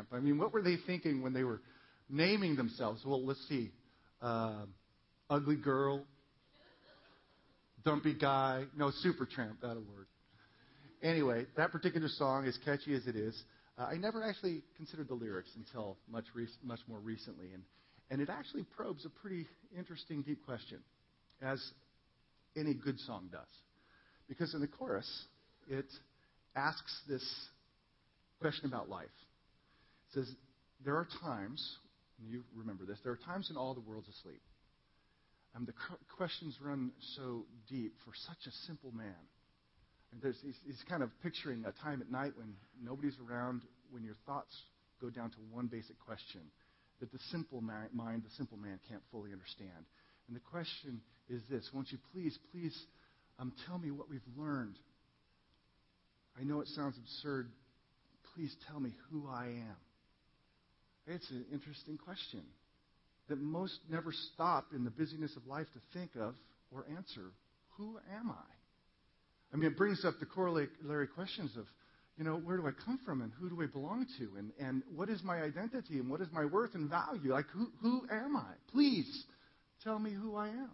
Supertramp. I mean, what were they thinking when they were naming themselves? Well, let's see. Uh, ugly girl, dumpy guy. No, Supertramp, that'll work. Anyway, that particular song, as catchy as it is, uh, I never actually considered the lyrics until much, much more recently. And, and it actually probes a pretty interesting, deep question, as any good song does. Because in the chorus, it asks this question about life. Says, There are times, you remember this, there are times when all the world's asleep. And the questions run so deep for such a simple man. And he's, he's kind of picturing a time at night when nobody's around, when your thoughts go down to one basic question that the simple mind, the simple man can't fully understand. And the question is this Won't you please, please um, tell me what we've learned? I know it sounds absurd. Please tell me who I am. It's an interesting question that most never stop in the busyness of life to think of or answer. Who am I? I mean, it brings up the corollary questions of, you know, where do I come from and who do I belong to and, and what is my identity and what is my worth and value? Like, who, who am I? Please tell me who I am.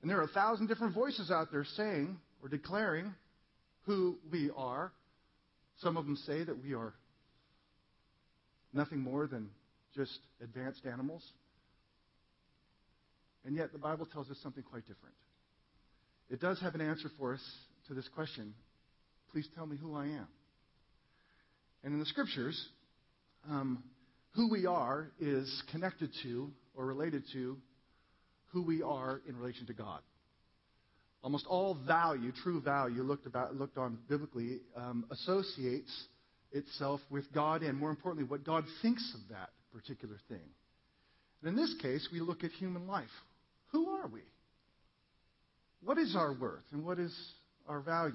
And there are a thousand different voices out there saying or declaring who we are. Some of them say that we are nothing more than just advanced animals. And yet, the Bible tells us something quite different. It does have an answer for us to this question please tell me who I am. And in the scriptures, um, who we are is connected to or related to who we are in relation to God. Almost all value, true value, looked, about, looked on biblically, um, associates itself with God and, more importantly, what God thinks of that particular thing. And in this case, we look at human life. Who are we? What is our worth and what is our value?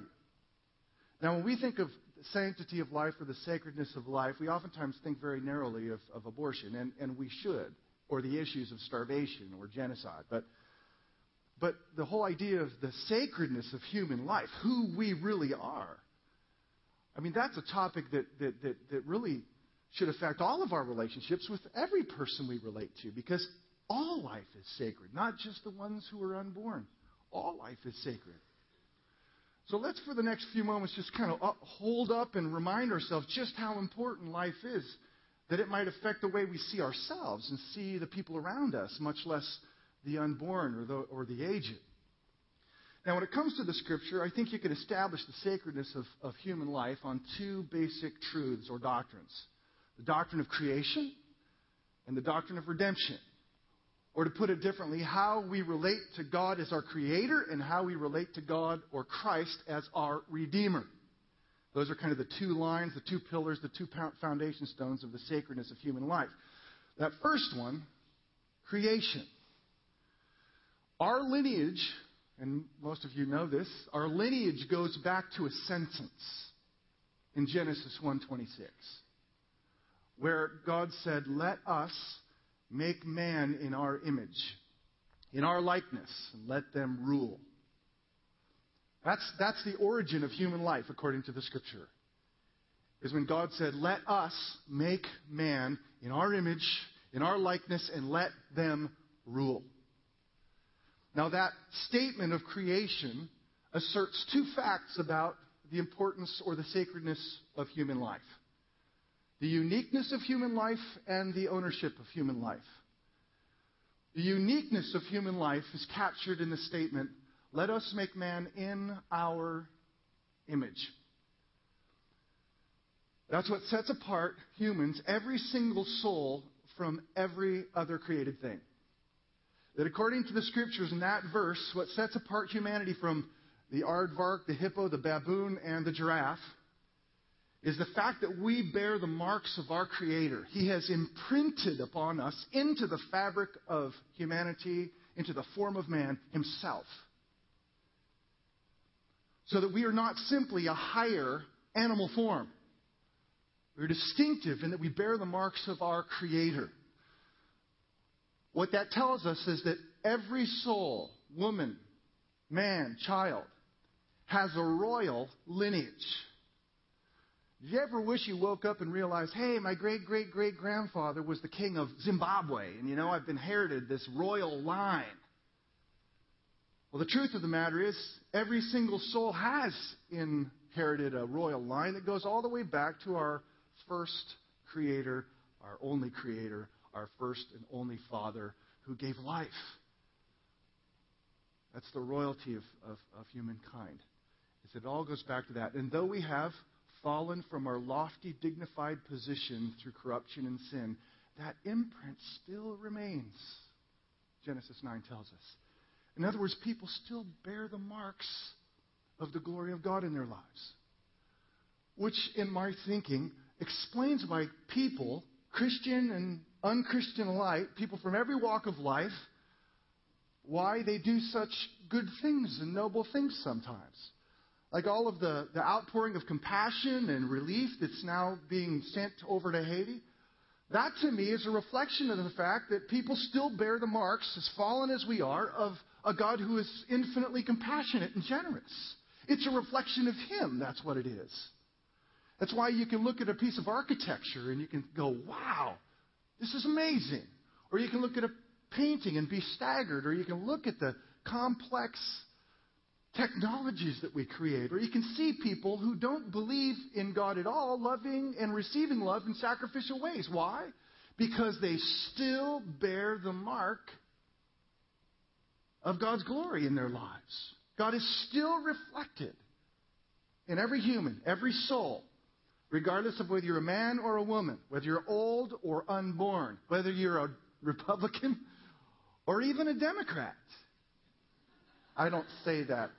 Now, when we think of the sanctity of life or the sacredness of life, we oftentimes think very narrowly of, of abortion, and, and we should, or the issues of starvation or genocide. But, but the whole idea of the sacredness of human life, who we really are, I mean, that's a topic that, that, that, that really should affect all of our relationships with every person we relate to, because all life is sacred, not just the ones who are unborn. All life is sacred. So let's, for the next few moments, just kind of up, hold up and remind ourselves just how important life is, that it might affect the way we see ourselves and see the people around us, much less the unborn or the, or the aged. Now, when it comes to the scripture, I think you can establish the sacredness of, of human life on two basic truths or doctrines the doctrine of creation and the doctrine of redemption. Or to put it differently, how we relate to God as our Creator and how we relate to God or Christ as our Redeemer. Those are kind of the two lines, the two pillars, the two foundation stones of the sacredness of human life. That first one, creation. Our lineage, and most of you know this, our lineage goes back to a sentence in Genesis 1:26, where God said, "Let us Make man in our image, in our likeness, and let them rule. That's, that's the origin of human life, according to the scripture. Is when God said, Let us make man in our image, in our likeness, and let them rule. Now, that statement of creation asserts two facts about the importance or the sacredness of human life the uniqueness of human life and the ownership of human life. The uniqueness of human life is captured in the statement, let us make man in our image. That's what sets apart humans, every single soul, from every other created thing. That according to the scriptures in that verse, what sets apart humanity from the aardvark, the hippo, the baboon, and the giraffe is the fact that we bear the marks of our Creator. He has imprinted upon us into the fabric of humanity, into the form of man Himself. So that we are not simply a higher animal form. We're distinctive in that we bear the marks of our Creator. What that tells us is that every soul, woman, man, child, has a royal lineage. Do you ever wish you woke up and realized, hey, my great great great grandfather was the king of Zimbabwe, and you know, I've inherited this royal line? Well, the truth of the matter is, every single soul has inherited a royal line that goes all the way back to our first creator, our only creator, our first and only Father who gave life. That's the royalty of, of, of humankind. It all goes back to that. And though we have fallen from our lofty, dignified position through corruption and sin, that imprint still remains. Genesis 9 tells us. In other words, people still bear the marks of the glory of God in their lives. Which, in my thinking, explains why people, Christian and unchristian light, people from every walk of life, why they do such good things and noble things sometimes. Like all of the, the outpouring of compassion and relief that's now being sent over to Haiti. That to me is a reflection of the fact that people still bear the marks, as fallen as we are, of a God who is infinitely compassionate and generous. It's a reflection of Him, that's what it is. That's why you can look at a piece of architecture and you can go, wow, this is amazing. Or you can look at a painting and be staggered, or you can look at the complex technologies that we create, or you can see people who don't believe in God at all loving and receiving love in sacrificial ways. Why? Because they still bear the mark of God's glory in their lives. God is still reflected in every human, every soul, regardless of whether you're a man or a woman, whether you're old or unborn, whether you're a Republican or even a Democrat. I don't say that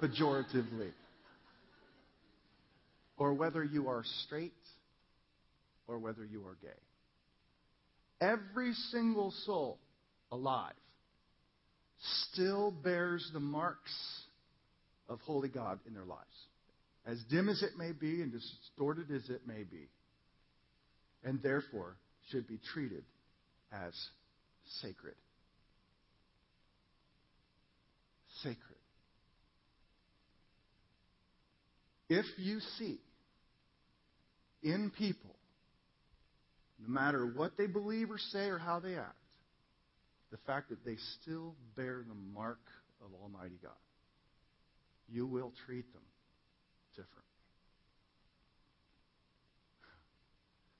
pejoratively. Or whether you are straight or whether you are gay. Every single soul alive still bears the marks of holy God in their lives. As dim as it may be and distorted as it may be. And therefore should be treated as sacred. Sacred. If you see in people, no matter what they believe or say or how they act, the fact that they still bear the mark of Almighty God, you will treat them differently.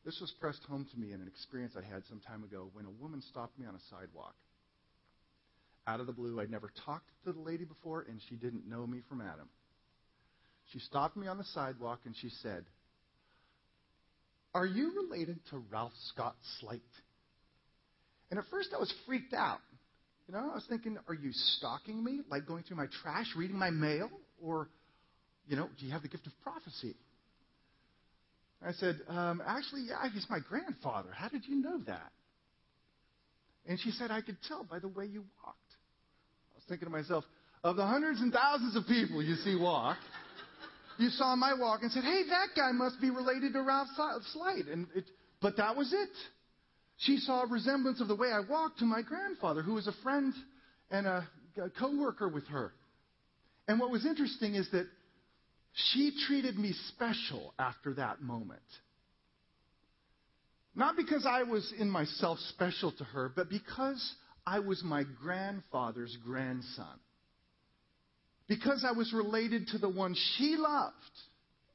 This was pressed home to me in an experience I had some time ago when a woman stopped me on a sidewalk. Out of the blue, I'd never talked to the lady before, and she didn't know me from Adam. She stopped me on the sidewalk and she said, Are you related to Ralph Scott Slight? And at first I was freaked out. You know, I was thinking, Are you stalking me? Like going through my trash, reading my mail? Or, you know, do you have the gift of prophecy? I said, um, Actually, yeah, he's my grandfather. How did you know that? And she said, I could tell by the way you walked. I was thinking to myself, of the hundreds and thousands of people you see walk, you saw my walk and said, hey, that guy must be related to Ralph Slite. And it, but that was it. She saw a resemblance of the way I walked to my grandfather, who was a friend and a, a co-worker with her. And what was interesting is that she treated me special after that moment. Not because I was in myself special to her, but because I was my grandfather's grandson. Because I was related to the one she loved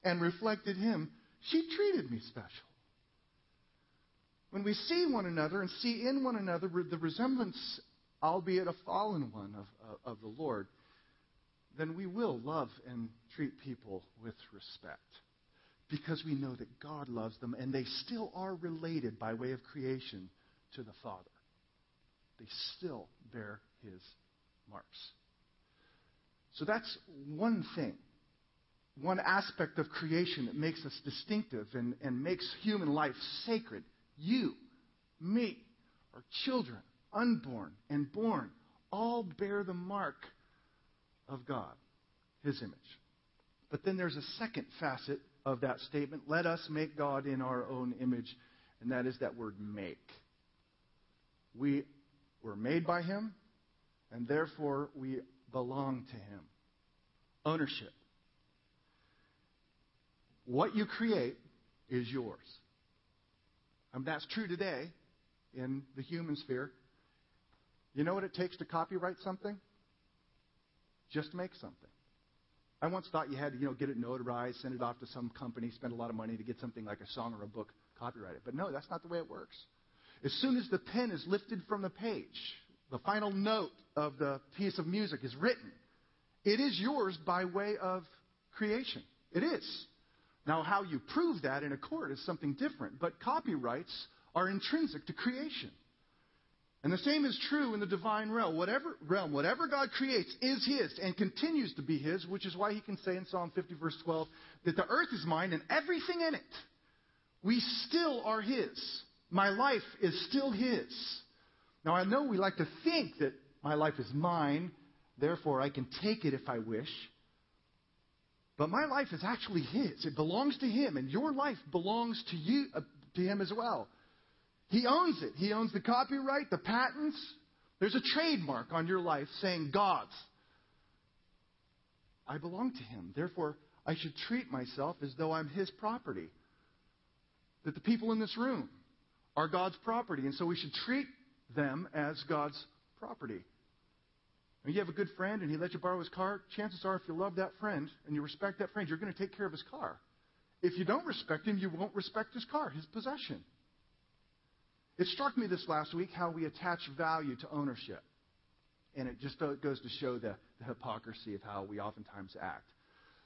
and reflected him, she treated me special. When we see one another and see in one another the resemblance, albeit a fallen one, of, of the Lord, then we will love and treat people with respect because we know that God loves them and they still are related by way of creation to the Father. They still bear his marks. So that's one thing, one aspect of creation that makes us distinctive and, and makes human life sacred. You, me, our children, unborn and born, all bear the mark of God, his image. But then there's a second facet of that statement let us make God in our own image, and that is that word make. We were made by him, and therefore we belong to him. Ownership. what you create is yours. Mean, that's true today in the human sphere. You know what it takes to copyright something? Just make something. I once thought you had to, you know, get it notarized, send it off to some company, spend a lot of money to get something like a song or a book copyrighted. But no, that's not the way it works. As soon as the pen is lifted from the page, the final note of the piece of music is written, it is yours by way of creation. It is. Now, how you prove that in a court is something different, but copyrights are intrinsic to creation. And the same is true in the divine realm. Whatever realm, whatever God creates is His and continues to be His, which is why He can say in Psalm 50, verse 12, that the earth is mine and everything in it. We still are His. My life is still His. Now, I know we like to think that my life is mine, therefore I can take it if I wish. But my life is actually His. It belongs to Him, and your life belongs to you, uh, to Him as well. He owns it. He owns the copyright, the patents. There's a trademark on your life saying God's. I belong to Him. Therefore, I should treat myself as though I'm His property. That the people in this room are God's property, and so we should treat them as God's property. And you have a good friend and he lets you borrow his car, chances are if you love that friend and you respect that friend, you're going to take care of his car. If you don't respect him, you won't respect his car, his possession. It struck me this last week how we attach value to ownership. And it just goes to show the, the hypocrisy of how we oftentimes act.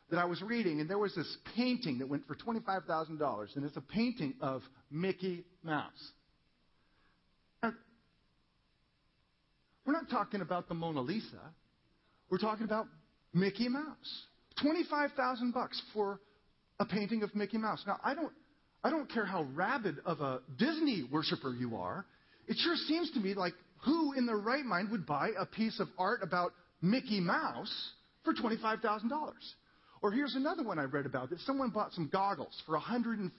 That I was reading, and there was this painting that went for $25,000, and it's a painting of Mickey Mouse. We're not talking about the Mona Lisa. We're talking about Mickey Mouse. 25,000 bucks for a painting of Mickey Mouse. Now, I don't I don't care how rabid of a Disney worshiper you are. It sure seems to me like who in their right mind would buy a piece of art about Mickey Mouse for $25,000? Or here's another one I read about that someone bought some goggles for $141,000.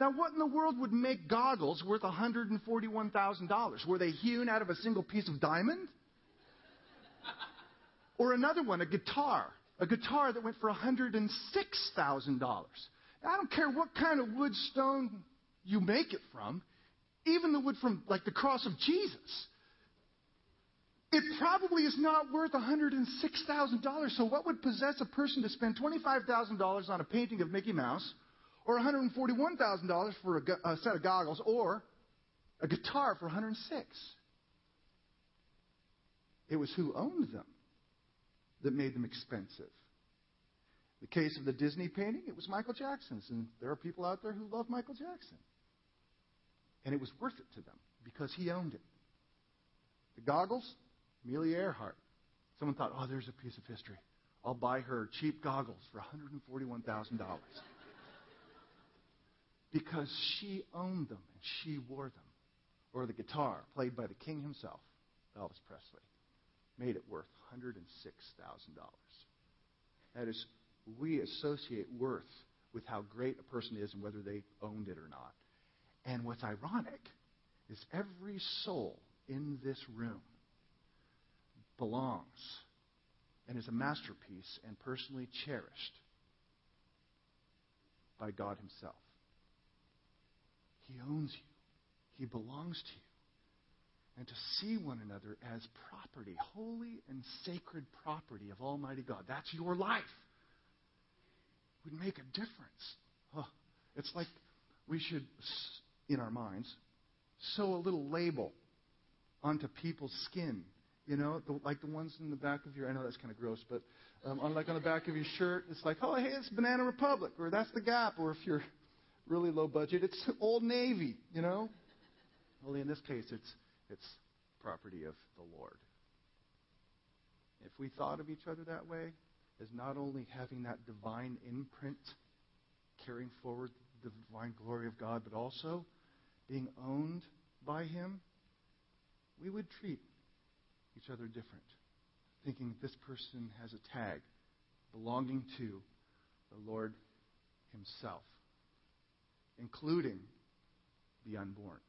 Now, what in the world would make goggles worth $141,000? Were they hewn out of a single piece of diamond? Or another one, a guitar. A guitar that went for $106,000. I don't care what kind of wood stone you make it from, even the wood from, like, the cross of Jesus. It probably is not worth $106,000. So, what would possess a person to spend $25,000 on a painting of Mickey Mouse? or $141,000 for a, a, set of goggles, or a guitar for 106. It was who owned them that made them expensive. The case of the Disney painting, it was Michael Jackson's, and there are people out there who love Michael Jackson. And it was worth it to them because he owned it. The goggles, Amelia Earhart. Someone thought, oh, there's a piece of history. I'll buy her cheap goggles for $141,000 because she owned them and she wore them. Or the guitar, played by the king himself, Elvis Presley, made it worth $106,000. That is, we associate worth with how great a person is and whether they owned it or not. And what's ironic is every soul in this room belongs and is a masterpiece and personally cherished by God Himself. He owns you. He belongs to you. And to see one another as property, holy and sacred property of Almighty God. That's your life. Would make a difference. Oh, it's like we should, in our minds, sew a little label onto people's skin. You know, the, like the ones in the back of your. I know that's kind of gross, but um, on, like on the back of your shirt, it's like, oh, hey, it's Banana Republic, or that's the Gap, or if you're really low budget. It's Old Navy, you know. Only in this case, it's it's property of the Lord. If we thought of each other that way, as not only having that divine imprint, carrying forward the divine glory of God, but also being owned by Him, we would treat each other different, thinking this person has a tag belonging to the Lord Himself including the unborn.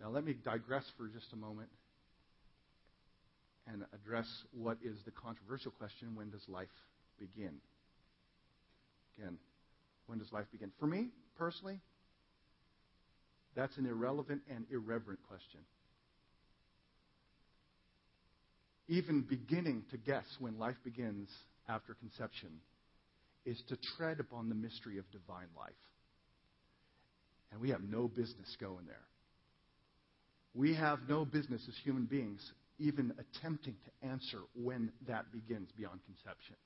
Now, let me digress for just a moment and address what is the controversial question when does life begin? Again, when does life begin? For me, personally, that's an irrelevant and irreverent question. Even beginning to guess when life begins after conception is to tread upon the mystery of divine life. And we have no business going there. We have no business as human beings even attempting to answer when that begins beyond conception.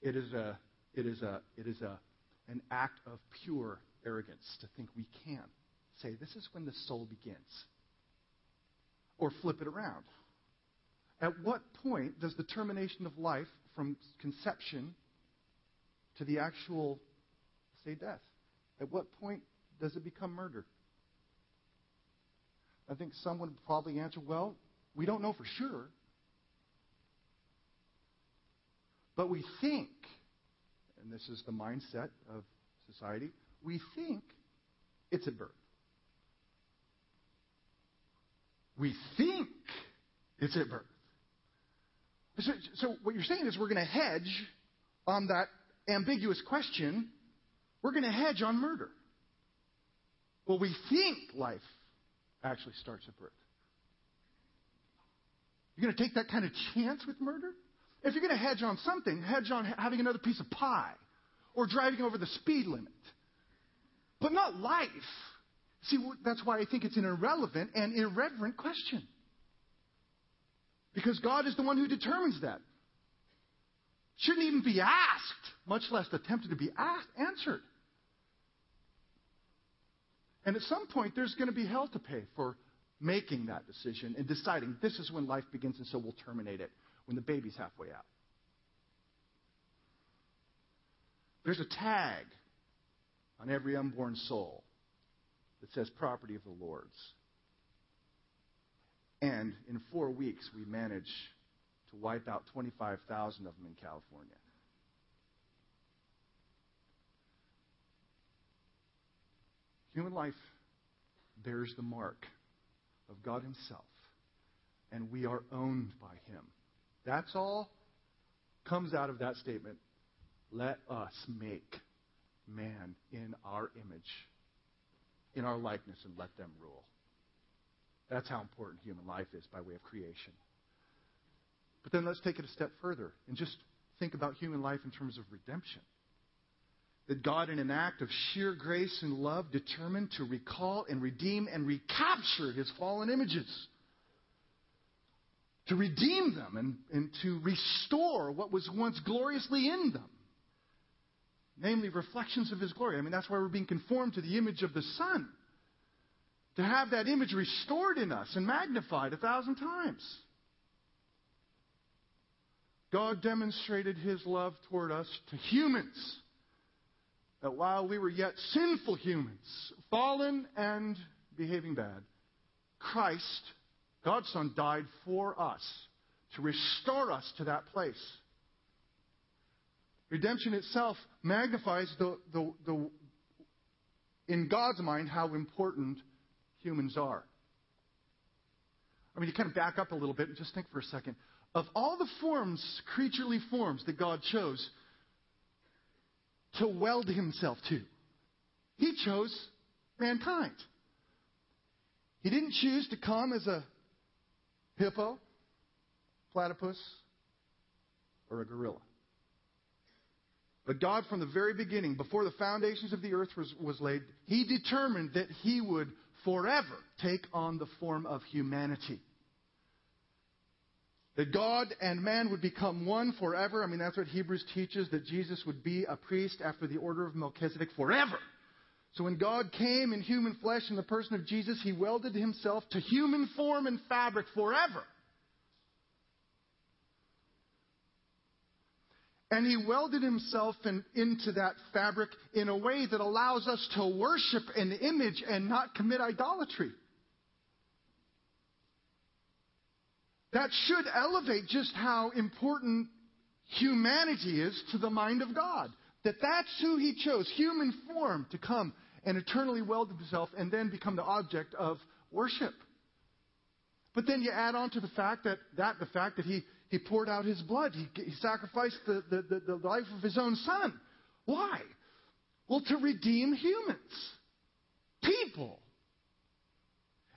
It is a it is a it is a an act of pure arrogance to think we can say this is when the soul begins. Or flip it around. At what point does the termination of life from conception to the actual, say, death? At what point does it become murder? I think someone would probably answer, well, we don't know for sure. But we think, and this is the mindset of society, we think it's at birth. We think it's at birth. So, so what you're saying is we're going to hedge on that ambiguous question. We're going to hedge on murder. Well, we think life actually starts at birth. You're going to take that kind of chance with murder? If you're going to hedge on something, hedge on having another piece of pie or driving over the speed limit. But not life. See, that's why I think it's an irrelevant and irreverent question. Because God is the one who determines that. Shouldn't even be asked, much less attempted to be asked, answered. And at some point, there's going to be hell to pay for making that decision and deciding this is when life begins, and so we'll terminate it when the baby's halfway out. There's a tag on every unborn soul that says property of the Lord's. And in four weeks, we managed to wipe out 25,000 of them in California. Human life bears the mark of God Himself, and we are owned by Him. That's all comes out of that statement. Let us make man in our image, in our likeness, and let them rule. That's how important human life is by way of creation. But then let's take it a step further and just think about human life in terms of redemption. That God, in an act of sheer grace and love, determined to recall and redeem and recapture his fallen images. To redeem them and, and to restore what was once gloriously in them. Namely, reflections of his glory. I mean, that's why we're being conformed to the image of the Son. To have that image restored in us and magnified a thousand times. God demonstrated his love toward us to humans. That while we were yet sinful humans, fallen and behaving bad, Christ, God's Son, died for us to restore us to that place. Redemption itself magnifies the, the, the, in God's mind how important humans are. I mean, you kind of back up a little bit and just think for a second. Of all the forms, creaturely forms that God chose to weld himself to, he chose mankind. He didn't choose to come as a hippo, platypus, or a gorilla. But God, from the very beginning, before the foundations of the earth was, was laid, He determined that He would forever take on the form of humanity. That God and man would become one forever. I mean, that's what Hebrews teaches, that Jesus would be a priest after the order of Melchizedek forever. So when God came in human flesh in the person of Jesus, he welded himself to human form and fabric forever. And he welded himself in, into that fabric in a way that allows us to worship an image and not commit idolatry. That should elevate just how important humanity is to the mind of God. That that's who he chose, human form, to come and eternally weld himself and then become the object of worship. But then you add on to the fact that, that the fact that he He poured out his blood. He, he sacrificed the, the, the, the life of his own son. Why? Well, to redeem humans, people,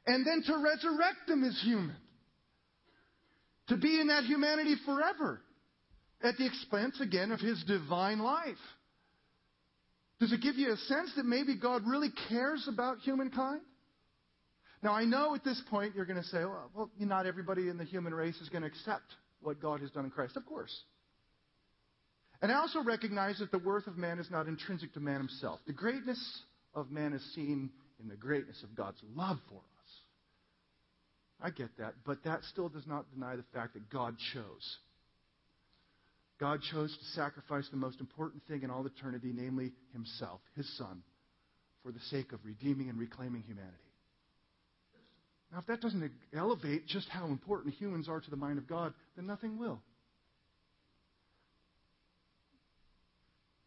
and then to resurrect them as human. To be in that humanity forever at the expense, again, of his divine life. Does it give you a sense that maybe God really cares about humankind? Now, I know at this point you're going to say, well, well, not everybody in the human race is going to accept what God has done in Christ. Of course. And I also recognize that the worth of man is not intrinsic to man himself. The greatness of man is seen in the greatness of God's love for us. I get that, but that still does not deny the fact that God chose. God chose to sacrifice the most important thing in all eternity, namely Himself, His Son, for the sake of redeeming and reclaiming humanity. Now, if that doesn't elevate just how important humans are to the mind of God, then nothing will.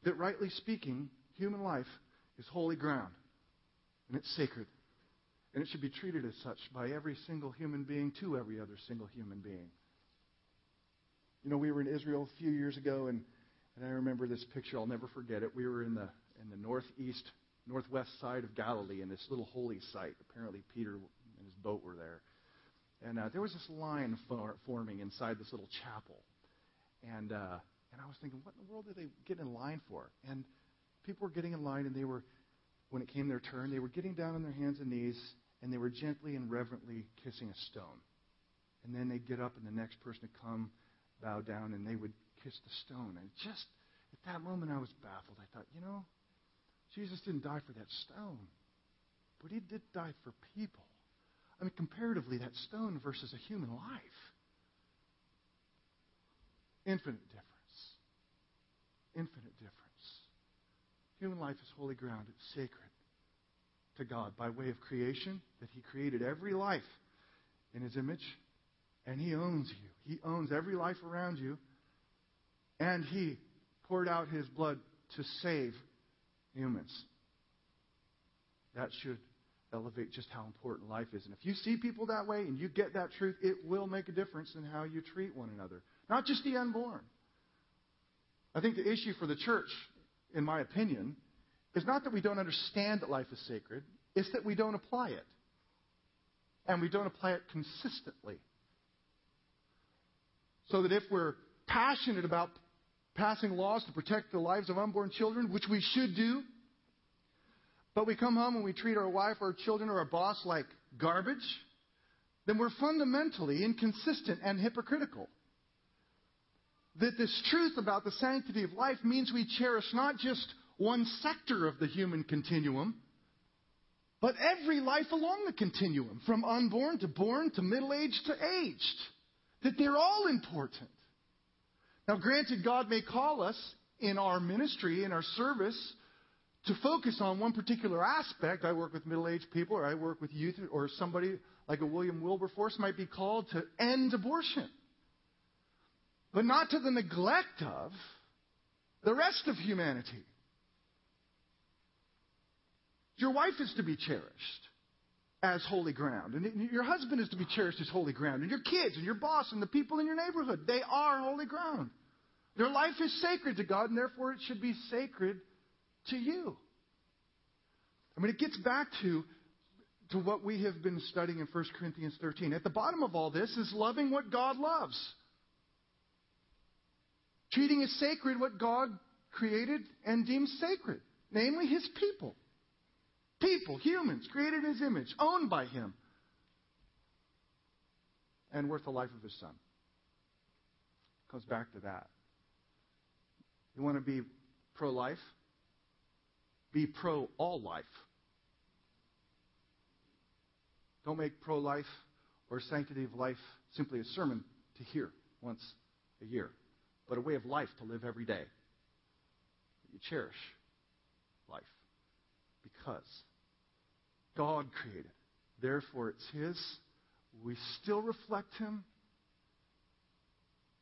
That rightly speaking, human life is holy ground, and it's sacred. And it should be treated as such by every single human being to every other single human being. You know, we were in Israel a few years ago, and, and I remember this picture. I'll never forget it. We were in the in the northeast, northwest side of Galilee in this little holy site. Apparently, Peter and his boat were there. And uh, there was this line for, forming inside this little chapel. And, uh, and I was thinking, what in the world did they get in line for? And people were getting in line, and they were, when it came their turn, they were getting down on their hands and knees, and they were gently and reverently kissing a stone. And then they'd get up, and the next person would come, bow down, and they would kiss the stone. And just at that moment, I was baffled. I thought, you know, Jesus didn't die for that stone, but he did die for people. I mean, comparatively, that stone versus a human life. Infinite difference. Infinite difference. Human life is holy ground, it's sacred to God by way of creation, that He created every life in His image, and He owns you. He owns every life around you, and He poured out His blood to save humans. That should elevate just how important life is. And if you see people that way and you get that truth, it will make a difference in how you treat one another, not just the unborn. I think the issue for the church, in my opinion, is not that we don't understand that life is sacred, it's that we don't apply it. And we don't apply it consistently. So that if we're passionate about passing laws to protect the lives of unborn children, which we should do, but we come home and we treat our wife or our children or our boss like garbage, then we're fundamentally inconsistent and hypocritical. That this truth about the sanctity of life means we cherish not just one sector of the human continuum, but every life along the continuum, from unborn to born to middle aged to aged. That they're all important. Now, granted, God may call us in our ministry, in our service, to focus on one particular aspect. I work with middle aged people, or I work with youth, or somebody like a William Wilberforce might be called to end abortion. But not to the neglect of the rest of humanity. Your wife is to be cherished as holy ground, and your husband is to be cherished as holy ground, and your kids, and your boss, and the people in your neighborhood. They are holy ground. Their life is sacred to God, and therefore it should be sacred to you. I mean, it gets back to, to what we have been studying in 1 Corinthians 13. At the bottom of all this is loving what God loves. Treating as sacred what God created and deems sacred, namely His people. People, humans, created in His image, owned by Him, and worth the life of His Son. Comes back to that. You want to be pro life? be pro all life. Don't make pro life or sanctity of life simply a sermon to hear once a year, but a way of life to live every day. You cherish life because God created. Therefore, it's His. We still reflect Him.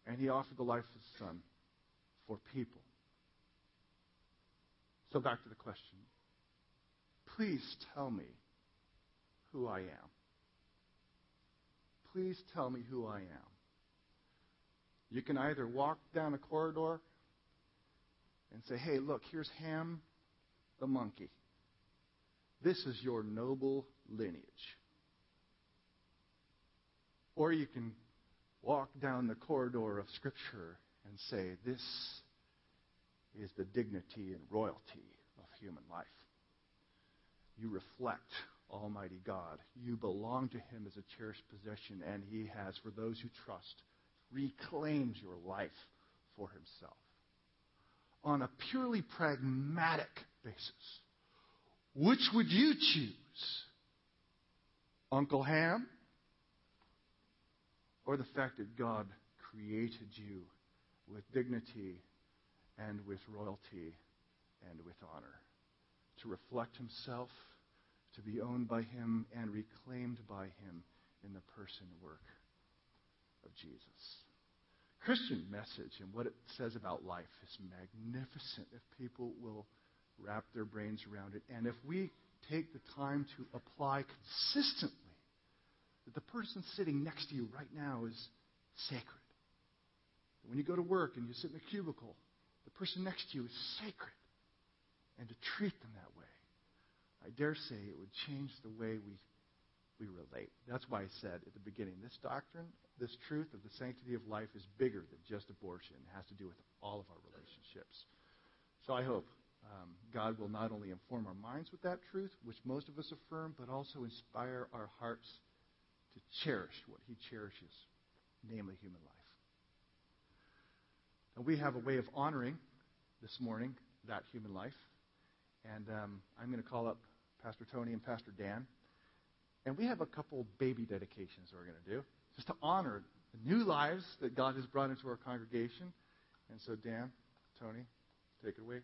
And He offered the life of His Son for people. So back to the question. Please tell me who I am. Please tell me who I am. You can either walk down a corridor and say, hey, look, here's Ham the monkey. This is your noble lineage. Or you can walk down the corridor of Scripture and say, this is the dignity and royalty of human life. You reflect Almighty God. You belong to Him as a cherished possession, and He has, for those who trust, reclaimed your life for Himself. On a purely pragmatic basis, which would you choose? Uncle Ham? Or the fact that God created you with dignity and with royalty and with honor to reflect Himself to be owned by him and reclaimed by him in the person work of Jesus. Christian message and what it says about life is magnificent if people will wrap their brains around it. And if we take the time to apply consistently that the person sitting next to you right now is sacred. When you go to work and you sit in a cubicle, the person next to you is sacred. And to treat them that way I dare say it would change the way we, we relate. That's why I said at the beginning this doctrine, this truth of the sanctity of life is bigger than just abortion. It has to do with all of our relationships. So I hope um, God will not only inform our minds with that truth, which most of us affirm, but also inspire our hearts to cherish what He cherishes, namely human life. And we have a way of honoring this morning that human life. And um, I'm going to call up Pastor Tony and Pastor Dan. And we have a couple baby dedications we're going to do just to honor the new lives that God has brought into our congregation. And so, Dan, Tony, take it away.